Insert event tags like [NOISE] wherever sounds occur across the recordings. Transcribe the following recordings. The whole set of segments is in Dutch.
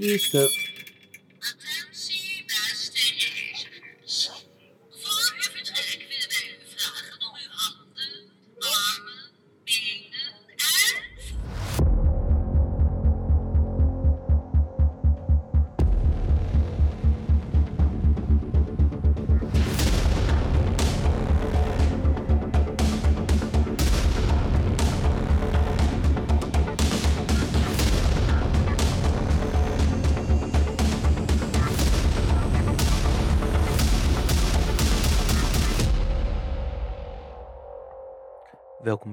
Eerste.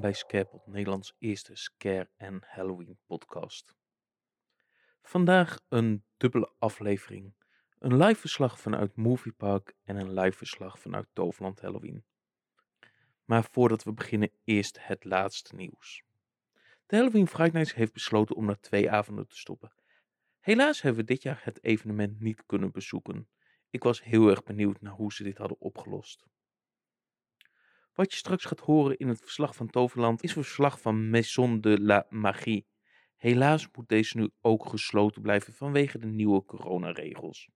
Bij Scarepot, Nederlands eerste Scare en Halloween podcast. Vandaag een dubbele aflevering. Een live verslag vanuit Moviepark en een live verslag vanuit Toverland Halloween. Maar voordat we beginnen, eerst het laatste nieuws. De Halloween Friday Nights heeft besloten om na twee avonden te stoppen. Helaas hebben we dit jaar het evenement niet kunnen bezoeken. Ik was heel erg benieuwd naar hoe ze dit hadden opgelost. Wat je straks gaat horen in het verslag van Toverland is verslag van Maison de la Magie. Helaas moet deze nu ook gesloten blijven vanwege de nieuwe coronaregels.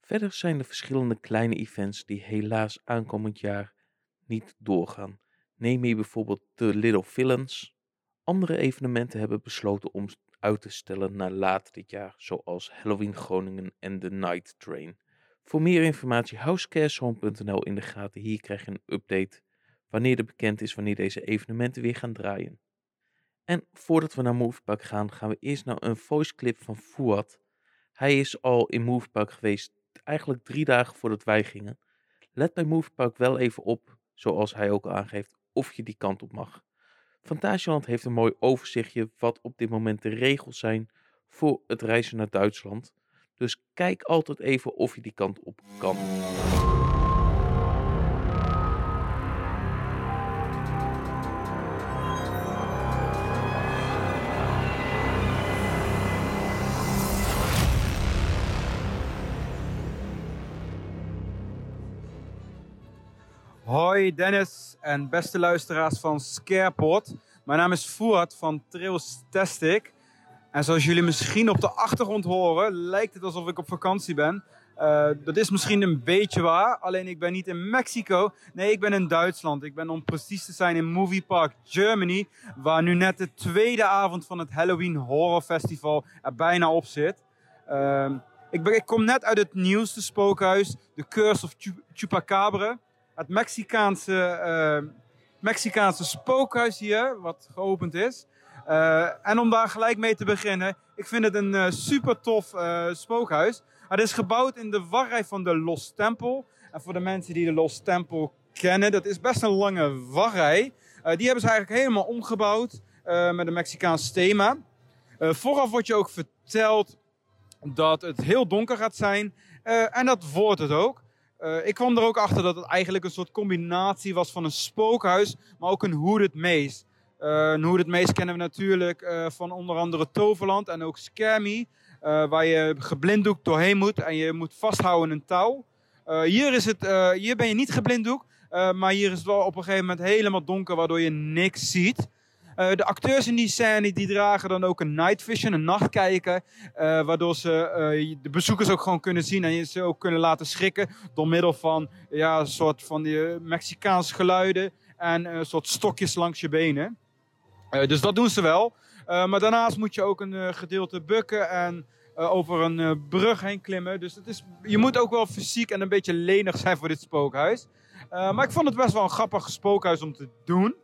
Verder zijn er verschillende kleine events die helaas aankomend jaar niet doorgaan. Neem hier bijvoorbeeld de Little Villains. Andere evenementen hebben besloten om uit te stellen naar later dit jaar, zoals Halloween Groningen en de Night Train. Voor meer informatie hou scarezone.nl in de gaten. Hier krijg je een update wanneer er bekend is wanneer deze evenementen weer gaan draaien. En voordat we naar Moviepark gaan, gaan we eerst naar een voice clip van Fuad. Hij is al in Moviepark geweest, eigenlijk drie dagen voordat wij gingen. Let bij Moviepark wel even op, zoals hij ook aangeeft, of je die kant op mag. Fantasieland heeft een mooi overzichtje wat op dit moment de regels zijn voor het reizen naar Duitsland. Dus kijk altijd even of je die kant op kan. Hoi Dennis en beste luisteraars van Scarepot. Mijn naam is Fuad van Trails Tastic. En zoals jullie misschien op de achtergrond horen, lijkt het alsof ik op vakantie ben. Eh, dat is misschien een beetje waar, alleen ik ben niet in Mexico. Nee, ik ben in Duitsland. Ik ben om precies te zijn in Movie Park Germany, waar nu net de tweede avond van het Halloween Horror Festival er bijna op zit. Ehm, ik, ik kom net uit het nieuwste spookhuis, The Curse of Chu- Chupacabra het Mexicaanse, eh, Mexicaanse spookhuis hier, wat geopend is. Eh, en om daar gelijk mee te beginnen, ik vind het een eh, super tof eh, spookhuis. Het is gebouwd in de wachtrij van de Los Temple. En voor de mensen die de Los Temple kennen, dat is best een lange wachtrij. Eh, die hebben ze eigenlijk helemaal omgebouwd met een Mexicaans thema. Vooraf wordt je ook verteld dat het heel donker gaat zijn. En dat wordt het ook. Eh, ik kwam er ook achter dat het eigenlijk een soort combinatie was van een spookhuis, maar ook een hooded maze. Eh, een hooded maze kennen we natuurlijk eh, van onder andere Toverland en ook Scare Me, eh, waar je geblinddoekt doorheen moet en je moet vasthouden een touw. Hier, is het, hier ben je niet geblinddoekt, maar hier is het wel op een gegeven moment helemaal donker, waardoor je niks ziet. Eh, de acteurs in die scène die dragen dan ook een night vision, een nachtkijker. eh, waardoor ze eh, de bezoekers ook gewoon kunnen zien en ze ook kunnen laten schrikken. Door middel van ja, een soort van die Mexicaanse geluiden en een soort stokjes langs je benen. Dus dat doen ze wel. Maar daarnaast moet je ook een gedeelte bukken en over een brug heen klimmen. Dus het is, je moet ook wel fysiek en een beetje lenig zijn voor dit spookhuis. Maar ik vond het best wel een grappig spookhuis om te doen.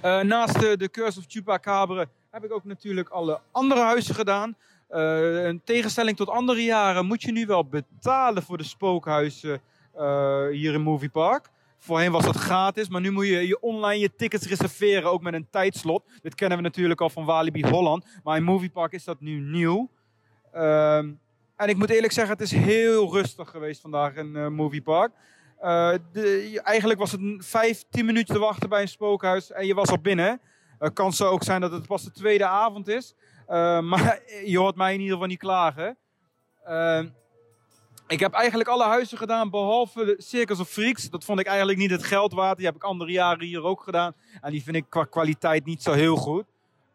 Eh, naast de, Curse of Chupacabra heb ik ook natuurlijk alle andere huizen gedaan. Eh, in tegenstelling tot andere jaren moet je nu wel betalen voor de spookhuizen eh, hier in Movie Park. Voorheen was dat gratis, maar nu moet je, je online je tickets reserveren, ook met een tijdslot. Dit kennen we natuurlijk al van Walibi Holland, maar in Movie Park is dat nu nieuw. Ehm, en ik moet eerlijk zeggen, het is heel rustig geweest vandaag in eh, Movie Park. Eh, eigenlijk was het vijf, tien minuten te wachten bij een spookhuis en je was al binnen. Het kan zo ook zijn dat het pas de tweede avond is. Eh, maar [LAUGHS] je hoort mij in ieder geval niet klagen. Ehm, ik heb eigenlijk alle huizen gedaan behalve de Circus of Freaks. Dat vond ik eigenlijk niet het geld waard. Die heb ik andere jaren hier ook gedaan. En die vind ik qua kwaliteit niet zo heel goed.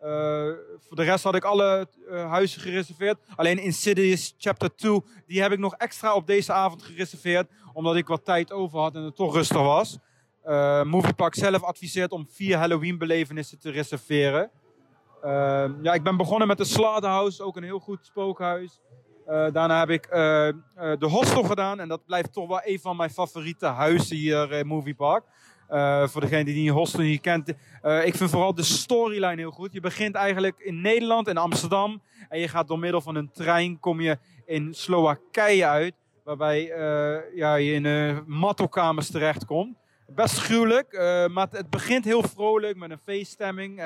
Eh, voor de rest had ik alle eh, huizen gereserveerd. Alleen Insidious Chapter 2, die heb ik nog extra op deze avond gereserveerd. Omdat ik wat tijd over had en het toch rustig was. Eh Moviepark zelf adviseert om vier Halloween belevenissen te reserveren. Ja, ik ben begonnen met de Slaughterhouse, ook een heel goed spookhuis. Daarna heb ik de Hostel gedaan. En dat blijft toch wel een van mijn favoriete huizen hier in Moviepark. Eh, voor degene die Hostel niet kent. eh, ik vind vooral de storyline heel goed. Je begint eigenlijk in Nederland, in Amsterdam. En je gaat door middel van een trein kom je in Slowakije uit. Waarbij eh, ja, je in uh, mattokamers terechtkomt. Best gruwelijk, maar het, begint heel vrolijk met een feeststemming.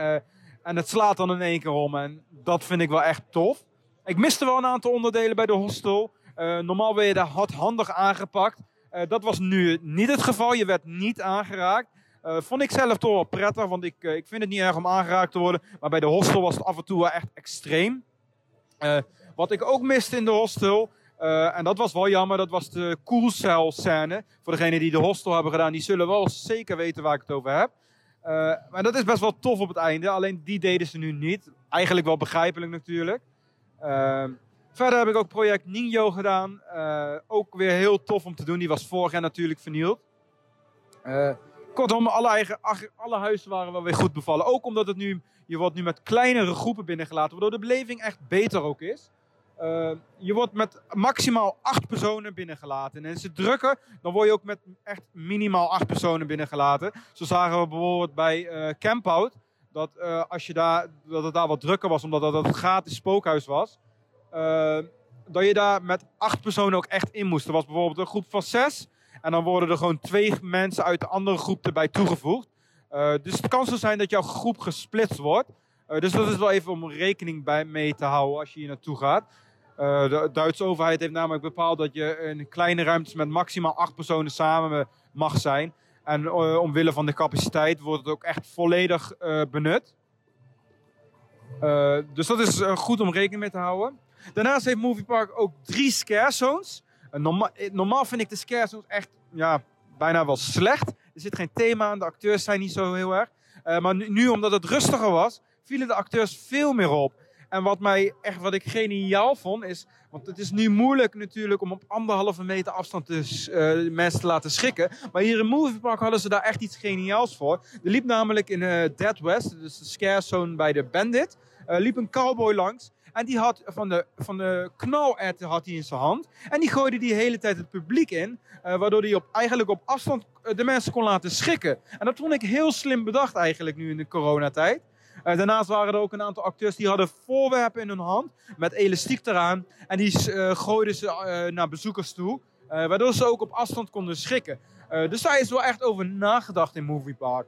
en het slaat dan in één keer om. En dat vind ik wel echt tof. Ik miste wel een aantal onderdelen bij de hostel. Normaal werd je daar hardhandig aangepakt. Eh, dat was nu niet het geval. Je werd niet aangeraakt. Eh, vond ik zelf toch wel prettig, want ik, eh, ik vind het niet erg om aangeraakt te worden. Maar bij de hostel was het af en toe wel echt extreem. Wat ik ook miste in de hostel, en dat was wel jammer, dat was de koelcel scène. Voor degenen die de hostel hebben gedaan, die zullen wel zeker weten waar ik het over heb. Maar dat is best wel tof op het einde, alleen die deden ze nu niet. Eigenlijk wel begrijpelijk natuurlijk. Eh, verder heb ik ook project Nino gedaan. Eh, ook weer heel tof om te doen, die was vorig jaar natuurlijk vernield. Eh, kortom, alle, eigen, alle huizen waren wel weer goed bevallen. Ook omdat het nu, je wordt nu met kleinere groepen binnengelaten, waardoor de beleving echt beter ook is. Eh, je wordt met maximaal acht personen binnengelaten. En is het drukker, dan word je ook met echt minimaal acht personen binnengelaten. Zo zagen we bijvoorbeeld bij eh Campout dat, als je daar, dat het daar wat drukker was, omdat dat een gratis spookhuis was. Eh, dat je daar met acht personen ook echt in moest. Er was bijvoorbeeld een groep van zes. En dan worden er gewoon twee mensen uit de andere groep erbij toegevoegd. Eh, dus het kan zo zijn dat jouw groep gesplitst wordt. Eh, dus dat is wel even om rekening bij mee te houden als je hier naartoe gaat. De Duitse overheid heeft namelijk bepaald dat je in kleine ruimtes met maximaal acht personen samen mag zijn. En omwille van de capaciteit wordt het ook echt volledig benut. Dus dat is goed om rekening mee te houden. Daarnaast heeft Moviepark ook drie scare zones. Eh, norma- normaal vind ik de scare zones echt ja, bijna wel slecht. Er zit geen thema aan, de acteurs zijn niet zo heel erg. Eh, maar nu, omdat het rustiger was, vielen de acteurs veel meer op. En wat mij echt, wat ik geniaal vond, is. Want het is nu moeilijk natuurlijk om op anderhalve meter afstand de eh, mensen te laten schrikken. Maar hier in Moviepark hadden ze daar echt iets geniaals voor. Er liep namelijk in Dead West, dus de scare zone bij de Bandit, liep een cowboy langs. En die had van de, van de knalert had hij in zijn hand. En die gooide die hele tijd het publiek in. eh, waardoor hij op, eigenlijk op afstand eh, de mensen kon laten schrikken. En dat vond ik heel slim bedacht eigenlijk nu in de coronatijd. Eh, daarnaast waren er ook een aantal acteurs die hadden voorwerpen in hun hand. Met elastiek eraan. En die gooiden ze naar bezoekers toe. waardoor ze ook op afstand konden schrikken. Dus daar is wel echt over nagedacht in Movie Park.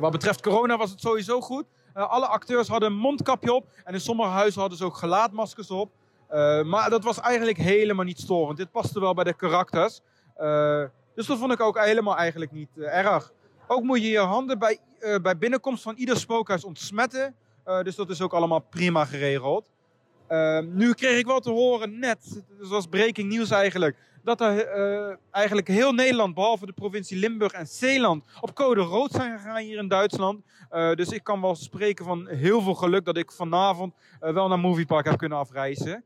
Wat betreft corona was het sowieso goed. Eh, alle acteurs hadden een mondkapje op. En in sommige huizen hadden ze ook gelaatmaskers op. Eh, maar dat was eigenlijk helemaal niet storend. Dit paste wel bij de karakters. Eh, dus dat vond ik ook helemaal eigenlijk niet erg. Ook moet je je handen bij, bij binnenkomst van ieder spookhuis ontsmetten. Dus dat is ook allemaal prima geregeld. Nu kreeg ik wel te horen net, zoals breaking nieuws eigenlijk, dat er eh, eigenlijk heel Nederland, behalve de provincie Limburg en Zeeland, op code rood zijn gegaan hier in Duitsland. Eh, dus ik kan wel spreken van heel veel geluk dat ik vanavond eh, wel naar Moviepark heb kunnen afreizen.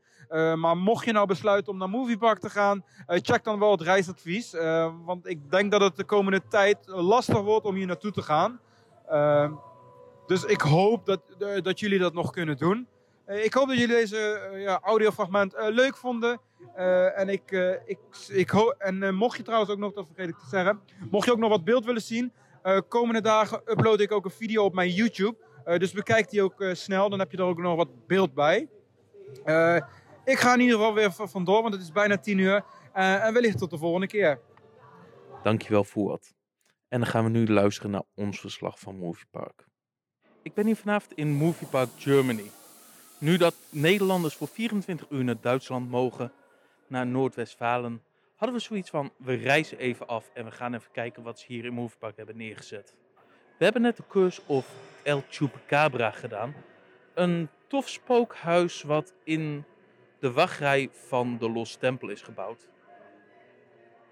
Maar mocht je nou besluiten om naar Moviepark te gaan, check dan wel het reisadvies. Want ik denk dat het de komende tijd lastig wordt om hier naartoe te gaan. Dus ik hoop dat, dat jullie dat nog kunnen doen. Ik hoop dat jullie deze ja, audiofragment leuk vonden. Eh, en ik, eh, ik, ik ho- en eh, mocht je trouwens ook nog, dat vergeet ik te zeggen, mocht je ook nog wat beeld willen zien, eh, komende dagen upload ik ook een video op mijn YouTube. Eh, dus bekijk die ook eh, snel, dan heb je er ook nog wat beeld bij. Eh, ik ga in ieder geval weer v- vandoor, want het is bijna 10 uur. Eh, en wellicht tot de volgende keer. Dankjewel, Fuad. En dan gaan we nu luisteren naar ons verslag van Moviepark. Ik ben hier vanavond in Moviepark Germany. Nu dat Nederlanders voor 24 uur naar Duitsland mogen, naar Noord-Westfalen, hadden we zoiets van, we reizen even af en we gaan even kijken wat ze hier in Moviepark hebben neergezet. We hebben net de Curse of El Chupacabra gedaan. Een tof spookhuis wat in de wachtrij van de Los Tempel is gebouwd.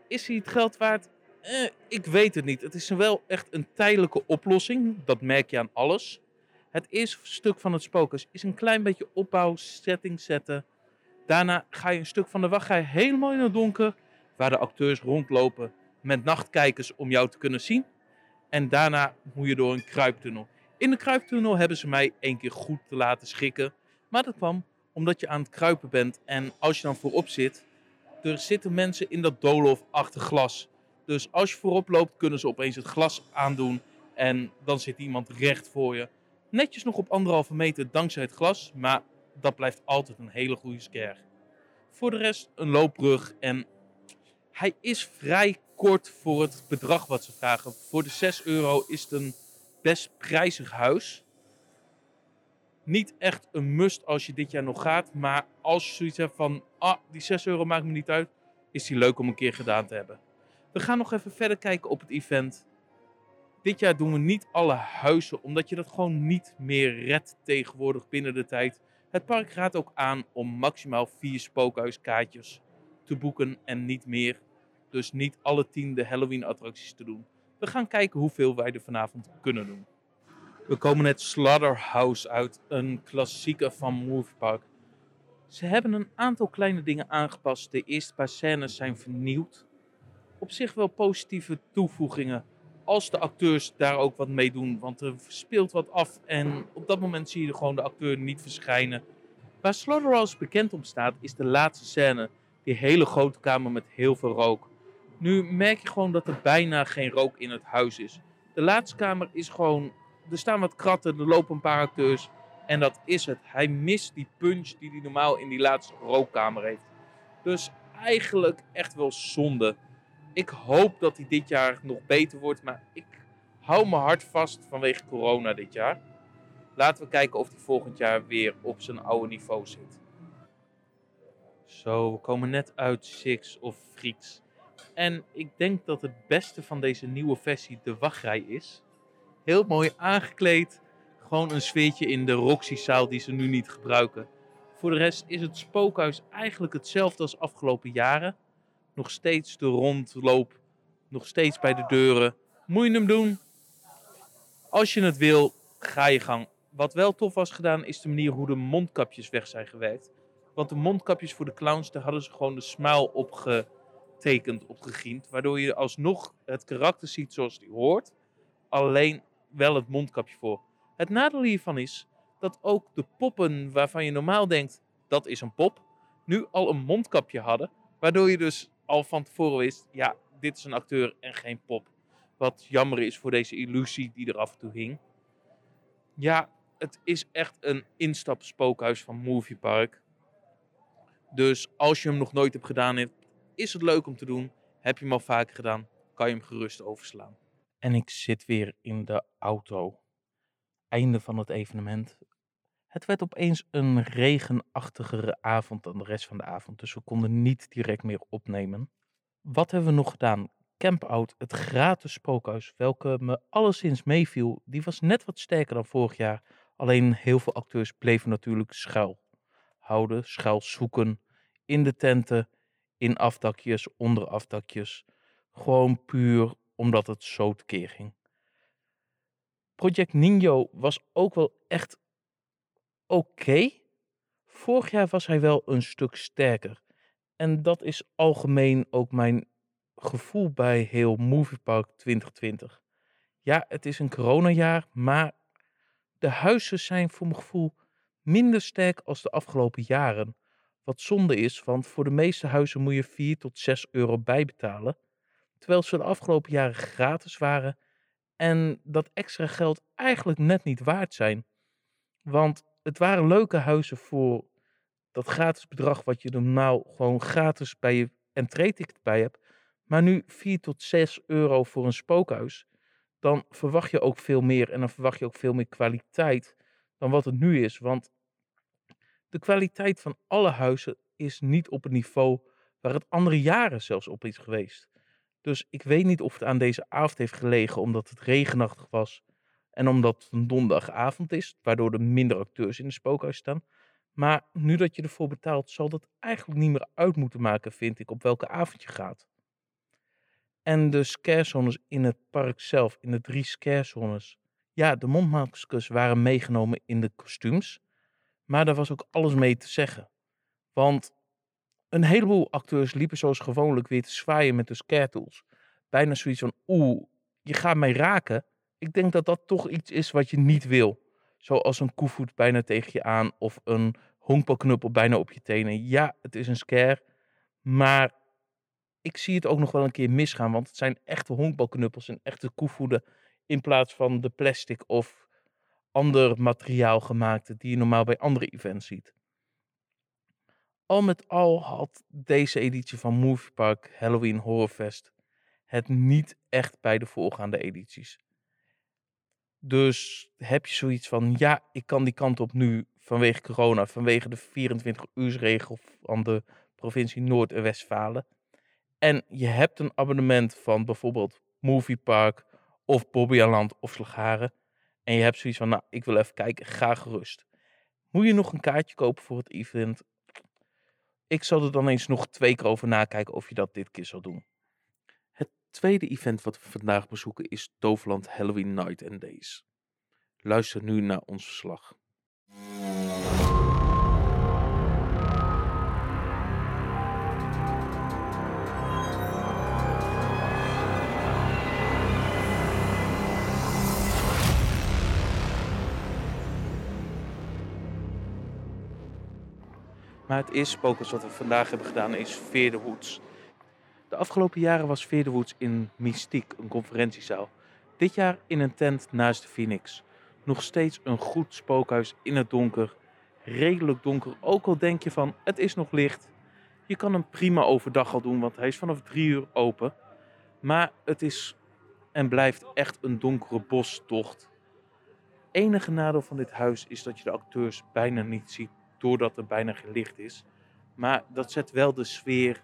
Is hij het geld waard? Eh, ik weet het niet. Het is wel echt een tijdelijke oplossing. Dat merk je aan alles. Het eerste stuk van het spookhuis is een klein beetje opbouw, setting zetten. Daarna ga je een stuk van de wachtrij helemaal in het donker, waar de acteurs rondlopen met nachtkijkers om jou te kunnen zien. En daarna moet je door een kruiptunnel. In de kruiptunnel hebben ze mij één keer goed te laten schikken. Maar dat kwam omdat je aan het kruipen bent en als je dan voorop zit, er zitten mensen in dat doolhof achter glas. Dus als je voorop loopt, kunnen ze opeens het glas aandoen en dan zit iemand recht voor je. Netjes nog op anderhalve meter dankzij het glas, maar dat blijft altijd een hele goede scare. Voor de rest een loopbrug en hij is vrij kort voor het bedrag wat ze vragen. Voor de 6 euro is het een best prijzig huis. Niet echt een must als je dit jaar nog gaat, maar als je zoiets hebt van, ah, die 6 euro maakt me niet uit, is die leuk om een keer gedaan te hebben. We gaan nog even verder kijken op het event. Dit jaar doen we niet alle huizen, omdat je dat gewoon niet meer redt tegenwoordig binnen de tijd. Het park raadt ook aan om maximaal vier spookhuiskaartjes te boeken en niet meer. Dus niet alle tien de Halloween attracties te doen. We gaan kijken hoeveel wij er vanavond kunnen doen. We komen net Slaughterhouse uit, een klassieker van Movie Park. Ze hebben een aantal kleine dingen aangepast. De eerste paar scènes zijn vernieuwd. Op zich wel positieve toevoegingen. Als de acteurs daar ook wat mee doen. Want er speelt wat af. En op dat moment zie je gewoon de acteur niet verschijnen. Waar Slaughterhouse bekend om staat, is de laatste scène. Die hele grote kamer met heel veel rook. Nu merk je gewoon dat er bijna geen rook in het huis is. De laatste kamer is gewoon. Er staan wat kratten, er lopen een paar acteurs. En dat is het. Hij mist die punch die hij normaal in die laatste rookkamer heeft. Dus eigenlijk echt wel zonde. Ik hoop dat hij dit jaar nog beter wordt. Maar ik hou mijn hart vast vanwege corona dit jaar. Laten we kijken of hij volgend jaar weer op zijn oude niveau zit. Zo, we komen net uit Six of Freaks. En ik denk dat het beste van deze nieuwe versie de wachtrij is. Heel mooi aangekleed. Gewoon een sfeertje in de Roxy-zaal die ze nu niet gebruiken. Voor de rest is het spookhuis eigenlijk hetzelfde als afgelopen jaren. Nog steeds de rondloop. Nog steeds bij de deuren. Moet je hem doen? Als je het wil, ga je gang. Wat wel tof was gedaan, is de manier hoe de mondkapjes weg zijn gewerkt. Want de mondkapjes voor de clowns, daar hadden ze gewoon de smile op getekend, op gegriend. Waardoor je alsnog het karakter ziet zoals die hoort. Alleen wel het mondkapje voor. Het nadeel hiervan is dat ook de poppen waarvan je normaal denkt dat is een pop, nu al een mondkapje hadden. Waardoor je dus al van tevoren wist, ja, dit is een acteur en geen pop. Wat jammer is voor deze illusie die er af en toe hing. Ja, het is echt een instapspookhuis van Movie Park. Dus als je hem nog nooit hebt gedaan is het leuk om te doen. Heb je hem al vaker gedaan, kan je hem gerust overslaan. En ik zit weer in de auto. Einde van het evenement. Het werd opeens een regenachtigere avond dan de rest van de avond, dus we konden niet direct meer opnemen. Wat hebben we nog gedaan? Camp Out, het gratis spookhuis, welke me alleszins meeviel, die was net wat sterker dan vorig jaar. Alleen heel veel acteurs bleven natuurlijk schuil houden, schuil zoeken in de tenten, in afdakjes, onder afdakjes. Gewoon puur omdat het zo tekeer ging. Project Ninjo was ook wel echt oké. Vorig jaar was hij wel een stuk sterker. En dat is algemeen ook mijn gevoel bij heel Movie Park 2020. Ja, het is een coronajaar, maar de huizen zijn voor mijn gevoel minder sterk als de afgelopen jaren. Wat zonde is, want voor de meeste huizen moet je 4 tot 6 euro bijbetalen. Terwijl ze de afgelopen jaren gratis waren en dat extra geld eigenlijk net niet waard zijn. Want het waren leuke huizen voor dat gratis bedrag wat je normaal gewoon gratis bij je entree-ticket bij hebt. Maar nu 4 tot 6 euro voor een spookhuis. Dan verwacht je ook veel meer en dan verwacht je ook veel meer kwaliteit dan wat het nu is. Want de kwaliteit van alle huizen is niet op het niveau waar het andere jaren zelfs op is geweest. Dus ik weet niet of het aan deze avond heeft gelegen omdat het regenachtig was en omdat het een donderdagavond is, waardoor er minder acteurs in de spookhuis staan. Maar nu dat je ervoor betaalt, zal dat eigenlijk niet meer uit moeten maken, vind ik, op welke avond je gaat. En de scarezones in het park zelf, in de drie scarezones, Ja, de mondmaskers waren meegenomen in de kostuums. Maar daar was ook alles mee te zeggen. Want een heleboel acteurs liepen zoals gewoonlijk weer te zwaaien met de scare tools. Bijna zoiets van, oeh, je gaat mij raken. Ik denk dat dat toch iets is wat je niet wil. Zoals een koevoet bijna tegen je aan of een honkbalknuppel bijna op je tenen. Ja, het is een scare, maar ik zie het ook nog wel een keer misgaan. Want het zijn echte honkbalknuppels en echte koevoeden in plaats van de plastic of ander materiaal gemaakte die je normaal bij andere events ziet. Al met al had deze editie van Movie Park Halloween Horror Fest het niet echt bij de voorgaande edities. Dus heb je zoiets van, ja, ik kan die kant op nu vanwege corona, vanwege de 24-uursregel van de provincie Noord- en Westfalen. En je hebt een abonnement van bijvoorbeeld Movie Park of Bobbejaanland of Slagharen. En je hebt zoiets van, nou, ik wil even kijken, ga gerust. Moet je nog een kaartje kopen voor het event? Ik zal er dan eens nog twee keer over nakijken of je dat dit keer zal doen. Het tweede event wat we vandaag bezoeken is Toverland Halloween Night and Days. Luister nu naar ons verslag. Maar het eerste spookhuis wat we vandaag hebben gedaan is Veer de Woods. De afgelopen jaren was Veer de Woods in Mystiek, een conferentiezaal. Dit jaar in een tent naast de Phoenix. Nog steeds een goed spookhuis in het donker. Redelijk donker, ook al denk je van het is nog licht. Je kan hem prima overdag al doen, want hij is vanaf drie uur open. Maar het is en blijft echt een donkere bostocht. Enige nadeel van dit huis is dat je de acteurs bijna niet ziet doordat er bijna geen licht is. Maar dat zet wel de sfeer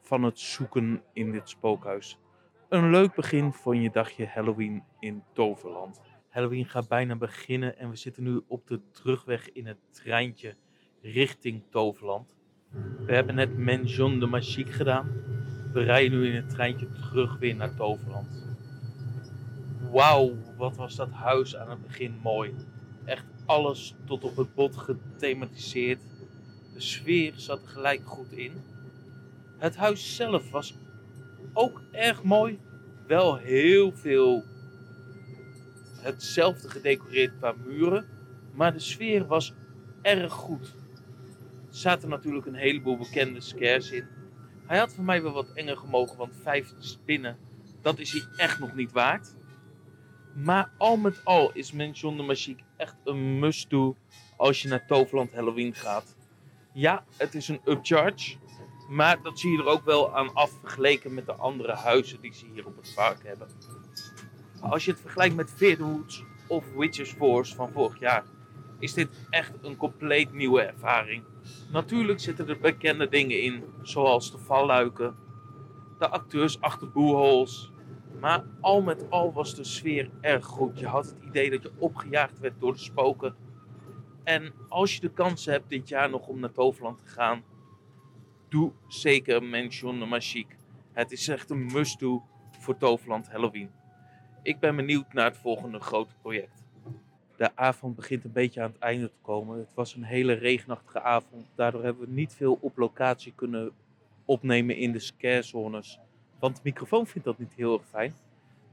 van het zoeken in dit spookhuis. Een leuk begin van je dagje Halloween in Toverland. Halloween gaat bijna beginnen en we zitten nu op de terugweg in het treintje richting Toverland. We hebben net Mansion de Magique gedaan. We rijden nu in het treintje terug weer naar Toverland. Wauw, wat was dat huis aan het begin mooi. Echt alles tot op het bot gethematiseerd. De sfeer zat gelijk goed in. Het huis zelf was ook erg mooi. Wel heel veel hetzelfde gedecoreerd qua muren. Maar de sfeer was erg goed. Er zaten natuurlijk een heleboel bekende scares in. Hij had voor mij wel wat enger gemogen, want vijf spinnen, dat is hij echt nog niet waard. Maar al met al is Mansion de Magique echt een must-do als je naar Toverland Halloween gaat. Ja, het is een upcharge. Maar dat zie je er ook wel aan af vergeleken met de andere huizen die ze hier op het park hebben. Als je het vergelijkt met Fearwoods of Witches Force van vorig jaar, is dit echt een compleet nieuwe ervaring. Natuurlijk zitten er bekende dingen in, zoals de valluiken, de acteurs achter boeholes. Maar al met al was de sfeer erg goed. Je had het idee dat je opgejaagd werd door de spoken. En als je de kans hebt dit jaar nog om naar Toverland te gaan, doe zeker Mansion de Magique. Het is echt een must-do voor Toverland Halloween. Ik ben benieuwd naar het volgende grote project. De avond begint een beetje aan het einde te komen. Het was een hele regenachtige avond. Daardoor hebben we niet veel op locatie kunnen opnemen in de scarezones. Want de microfoon vindt dat niet heel erg fijn.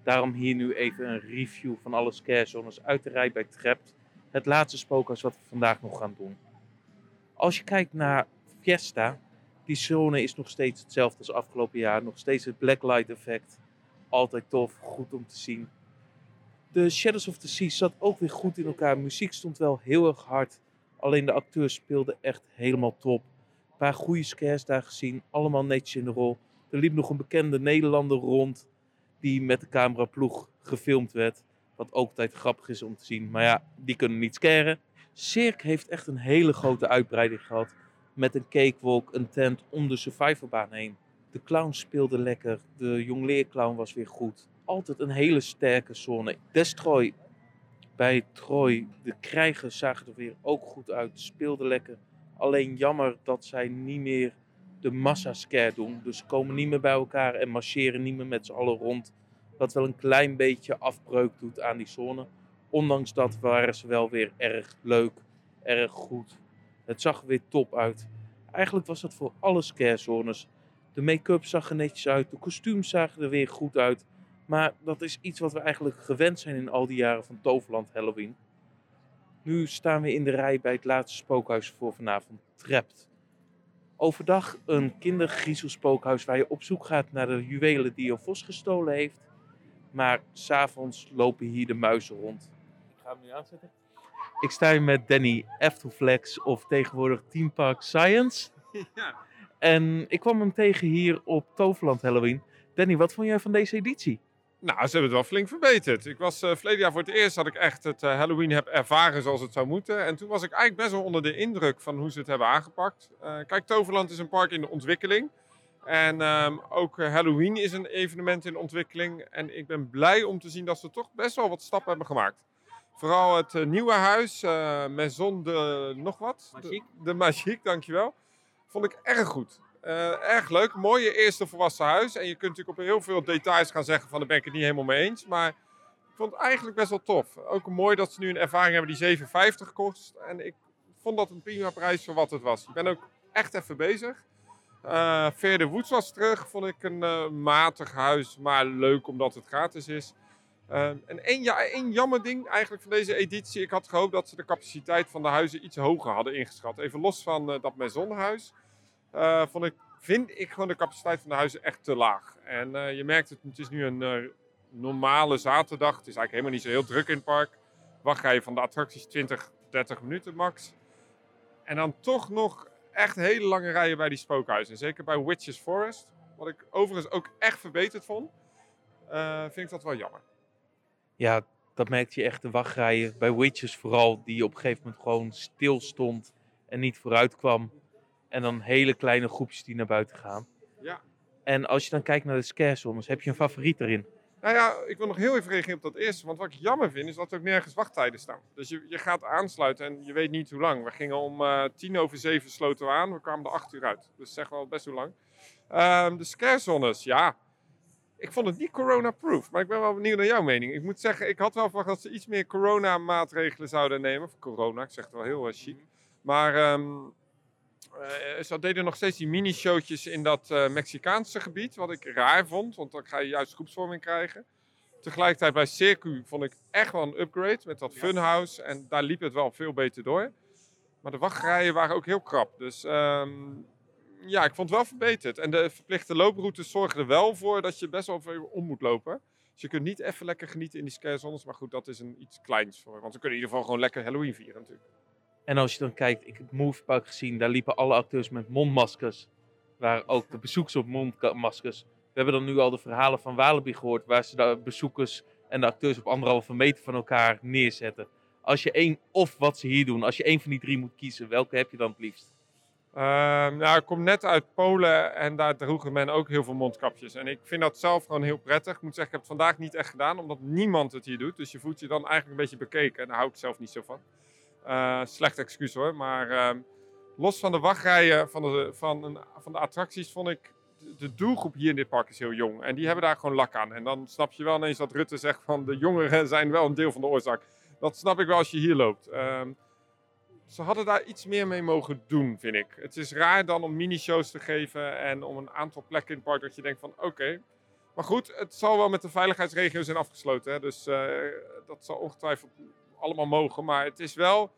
Daarom hier nu even een review van alle scarezones uit de rij bij Trapt. Het laatste spookhuis wat we vandaag nog gaan doen. Als je kijkt naar Fiesta, die zone is nog steeds hetzelfde als afgelopen jaar. Nog steeds het blacklight effect. Altijd tof, goed om te zien. De Shadows of the Sea zat ook weer goed in elkaar. Muziek stond wel heel erg hard. Alleen de acteurs speelden echt helemaal top. Een paar goede scares daar gezien. Allemaal netjes in de rol. Er liep nog een bekende Nederlander rond. Die met de cameraploeg gefilmd werd. Wat ook altijd grappig is om te zien. Maar ja, die kunnen niet scaren. Cirque heeft echt een hele grote uitbreiding gehad. Met een cakewalk, een tent om de survivalbaan heen. De clown speelde lekker. De jongleerclown was weer goed. Altijd een hele sterke zone. Destroy bij Troy. De krijgers zagen er weer ook goed uit. Speelden lekker. Alleen jammer dat zij niet meer de massa scare doen. Dus komen niet meer bij elkaar en marcheren niet meer met z'n allen rond. Wat wel een klein beetje afbreuk doet aan die zone. ondanks dat waren ze wel weer erg leuk, erg goed. Het zag er weer top uit. Eigenlijk was dat voor alle scarezones. De make-up zag er netjes uit, de kostuums zagen er weer goed uit. Maar dat is iets wat we eigenlijk gewend zijn in al die jaren van Toverland Halloween. Nu staan we in de rij bij het laatste spookhuis voor vanavond, Trapped. Overdag een kindergriezelspookhuis waar je op zoek gaat naar de juwelen die een vos gestolen heeft. Maar s'avonds lopen hier de muizen rond. Ik ga hem nu aanzetten. Ik sta hier met Danny Eftelflex of tegenwoordig Team Park Science. [LAUGHS] Ja. En ik kwam hem tegen hier op Toverland Halloween. Danny, wat vond jij van deze editie? Nou, ze hebben het wel flink verbeterd. Ik was verleden jaar voor het eerst dat ik echt het eh, Halloween heb ervaren zoals het zou moeten. En toen was ik eigenlijk best wel onder de indruk van hoe ze het hebben aangepakt. Eh, kijk, Toverland is een park in de ontwikkeling. En ehm, ook Halloween is een evenement in ontwikkeling. En ik ben blij om te zien dat ze toch best wel wat stappen hebben gemaakt. Vooral het eh, nieuwe huis, eh Maison de nog wat? Magique. De, de Magique, dankjewel. Vond ik erg goed. Eh, erg leuk. Mooie eerste volwassen huis. En je kunt natuurlijk op heel veel details gaan zeggen van daar ben ik het niet helemaal mee eens. Maar ik vond het eigenlijk best wel tof. Ook mooi dat ze nu een ervaring hebben die 7,50 kost. En ik vond dat een prima prijs voor wat het was. Ik ben ook echt even bezig. Eh Veerde Woods was terug. Vond ik een matig huis, maar leuk omdat het gratis is. Eh, en één, ja, jammer ding eigenlijk van deze editie. Ik had gehoopt dat ze de capaciteit van de huizen iets hoger hadden ingeschat. Even los van eh, dat Maisonhuis. eh vond ik, vind ik gewoon de capaciteit van de huizen echt te laag. En eh, je merkt het, het is nu een normale zaterdag. Het is eigenlijk helemaal niet zo heel druk in het park. Wachtrij van de attracties 20, 30 minuten max. En dan toch nog echt hele lange rijen bij die spookhuizen. Zeker bij Witches Forest. Wat ik overigens ook echt verbeterd vond. vind ik dat wel jammer. Ja, dat merkte je echt de wachtrijen. Bij Witches vooral, die op een gegeven moment gewoon stil stond en niet vooruit kwam. En dan hele kleine groepjes die naar buiten gaan. Ja. En als je dan kijkt naar de scarezones, heb je een favoriet erin? Nou ja, ik wil nog heel even reageren op dat eerste. Want wat ik jammer vind, is dat er ook nergens wachttijden staan. Dus je, je gaat aansluiten en je weet niet hoe lang. We gingen om eh, tien over zeven sloten we aan. We kwamen er acht uur uit. Dus zeg wel best hoe lang. Ehm, de scarezones, ja. Ik vond het niet corona-proof. Maar ik ben wel benieuwd naar jouw mening. Ik moet zeggen, ik had wel verwacht dat ze iets meer corona-maatregelen zouden nemen. Of corona, ik zeg het wel heel uh, chic. Maar ehm, eh, ze deden nog steeds die mini-showtjes in dat eh, Mexicaanse gebied. Wat ik raar vond, want dan ga je juist groepsvorming krijgen. Tegelijkertijd bij Circu vond ik echt wel een upgrade met dat funhouse. En daar liep het wel veel beter door. Maar de wachtrijen waren ook heel krap. Dus ehm, ja, ik vond het wel verbeterd. En de verplichte looproutes zorgen er wel voor dat je best wel veel om moet lopen. Dus je kunt niet even lekker genieten in die scarezones. Maar goed, dat is een iets kleins voor. Want we kunnen in ieder geval gewoon lekker Halloween vieren natuurlijk. En als je dan kijkt, ik heb Moviepark gezien, daar liepen alle acteurs met mondmaskers. Waar ook de bezoekers op mondmaskers. We hebben dan nu al de verhalen van Walibi gehoord, waar ze de bezoekers en de acteurs op anderhalve meter van elkaar neerzetten. Als je één, of wat ze hier doen, als je één van die drie moet kiezen, welke heb je dan het liefst? Ehm, nou, ik kom net uit Polen en daar droegen men ook heel veel mondkapjes. En ik vind dat zelf gewoon heel prettig. Ik moet zeggen, ik heb het vandaag niet echt gedaan, omdat niemand het hier doet. Dus je voelt je dan eigenlijk een beetje bekeken en daar hou ik zelf niet zo van. Eh, slecht excuus hoor, maar ehm, los van de wachtrijen van de, van, een, van de attracties vond ik de- doelgroep hier in dit park is heel jong. En die hebben daar gewoon lak aan. En dan snap je wel ineens dat Rutte zegt van de jongeren zijn wel een deel van de oorzaak. Dat snap ik wel als je hier loopt. Ze hadden daar iets meer mee mogen doen, vind ik. Het is raar dan om mini-shows te geven en om een aantal plekken in het park dat je denkt van oké. Maar goed, het zal wel met de veiligheidsregio zijn afgesloten. Hè? Dus eh, dat zal ongetwijfeld allemaal mogen. Maar het is wel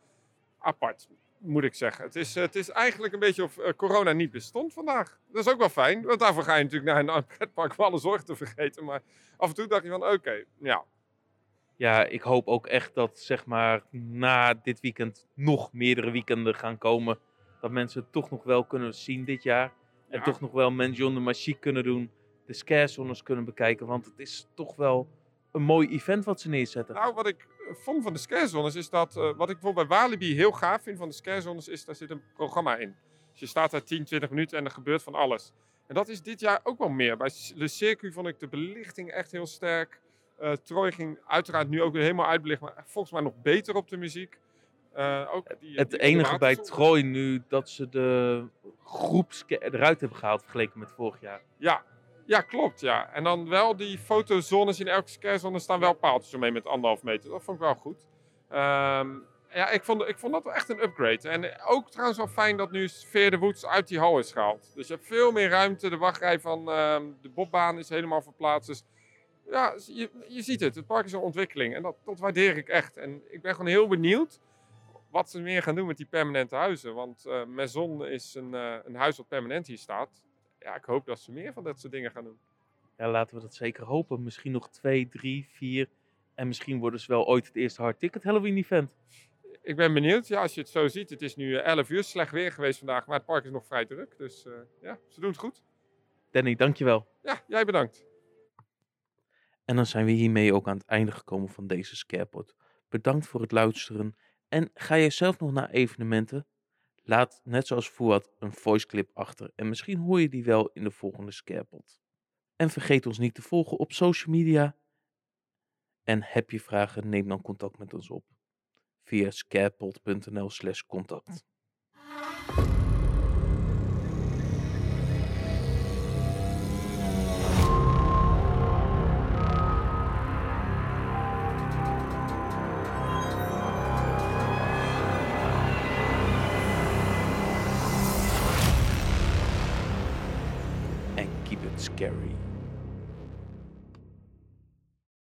apart, moet ik zeggen. Het is, het is eigenlijk een beetje of eh, corona niet bestond vandaag. Dat is ook wel fijn, want daarvoor ga je natuurlijk naar een [LAUGHS] pretpark om alle zorg te vergeten. Maar af en toe dacht je van oké, ja. Ja, ik hoop ook echt dat zeg maar na dit weekend nog meerdere weekenden gaan komen. Dat mensen het toch nog wel kunnen zien dit jaar. En toch nog wel Menjon de Magique kunnen doen. De scarezones kunnen bekijken. Want het is toch wel een mooi event wat ze neerzetten. Nou, wat ik eh, vond van de scarezones is dat, eh, wat ik bijvoorbeeld bij Walibi heel gaaf vind van de scarezones, is daar zit een programma in. Dus je staat daar 10, 20 minuten en er gebeurt van alles. En dat is dit jaar ook wel meer. Bij Le Circuit vond ik de belichting echt heel sterk. Eh Troy ging uiteraard nu ook weer helemaal uitbelicht, maar volgens mij nog beter op de muziek. Eh, ook die, Het die enige bij Troy nu dat ze de groep sca- eruit hebben gehaald vergeleken met vorig jaar. Ja, Ja, klopt. Ja. En dan wel die fotozones in elke scarezone staan wel paaltjes omheen met anderhalf meter. Dat vond ik wel goed. Ehm, ja, ik vond, ik vond dat wel echt een upgrade. En ook trouwens wel fijn dat nu Veer de Woods uit die hal is gehaald. Dus je hebt veel meer ruimte. De wachtrij van ehm, de bobbaan is helemaal verplaatst. Dus ja, je, je ziet het. Het park is een ontwikkeling. En dat, dat waardeer ik echt. En ik ben gewoon heel benieuwd wat ze meer gaan doen met die permanente huizen. Want eh Maison is een, eh, een huis wat permanent hier staat. Ja, ik hoop dat ze meer van dat soort dingen gaan doen. Ja, laten we dat zeker hopen. Misschien nog twee, drie, vier. En misschien worden ze wel ooit het eerste hard ticket Halloween event. Ik ben benieuwd. Ja, als je het zo ziet. Het is nu eh, 11 uur. Slecht weer geweest vandaag. Maar het park is nog vrij druk. Dus eh, ja, ze doen het goed. Danny, dankjewel. Ja, jij bedankt. En dan zijn we hiermee ook aan het einde gekomen van deze Scarepot. Bedankt voor het luisteren. En ga jij zelf nog naar evenementen? Laat net zoals Fuad een voiceclip achter. En misschien hoor je die wel in de volgende Scarepot. En vergeet ons niet te volgen op social media. En heb je vragen, neem dan contact met ons op. Via scarepot.nl slash contact.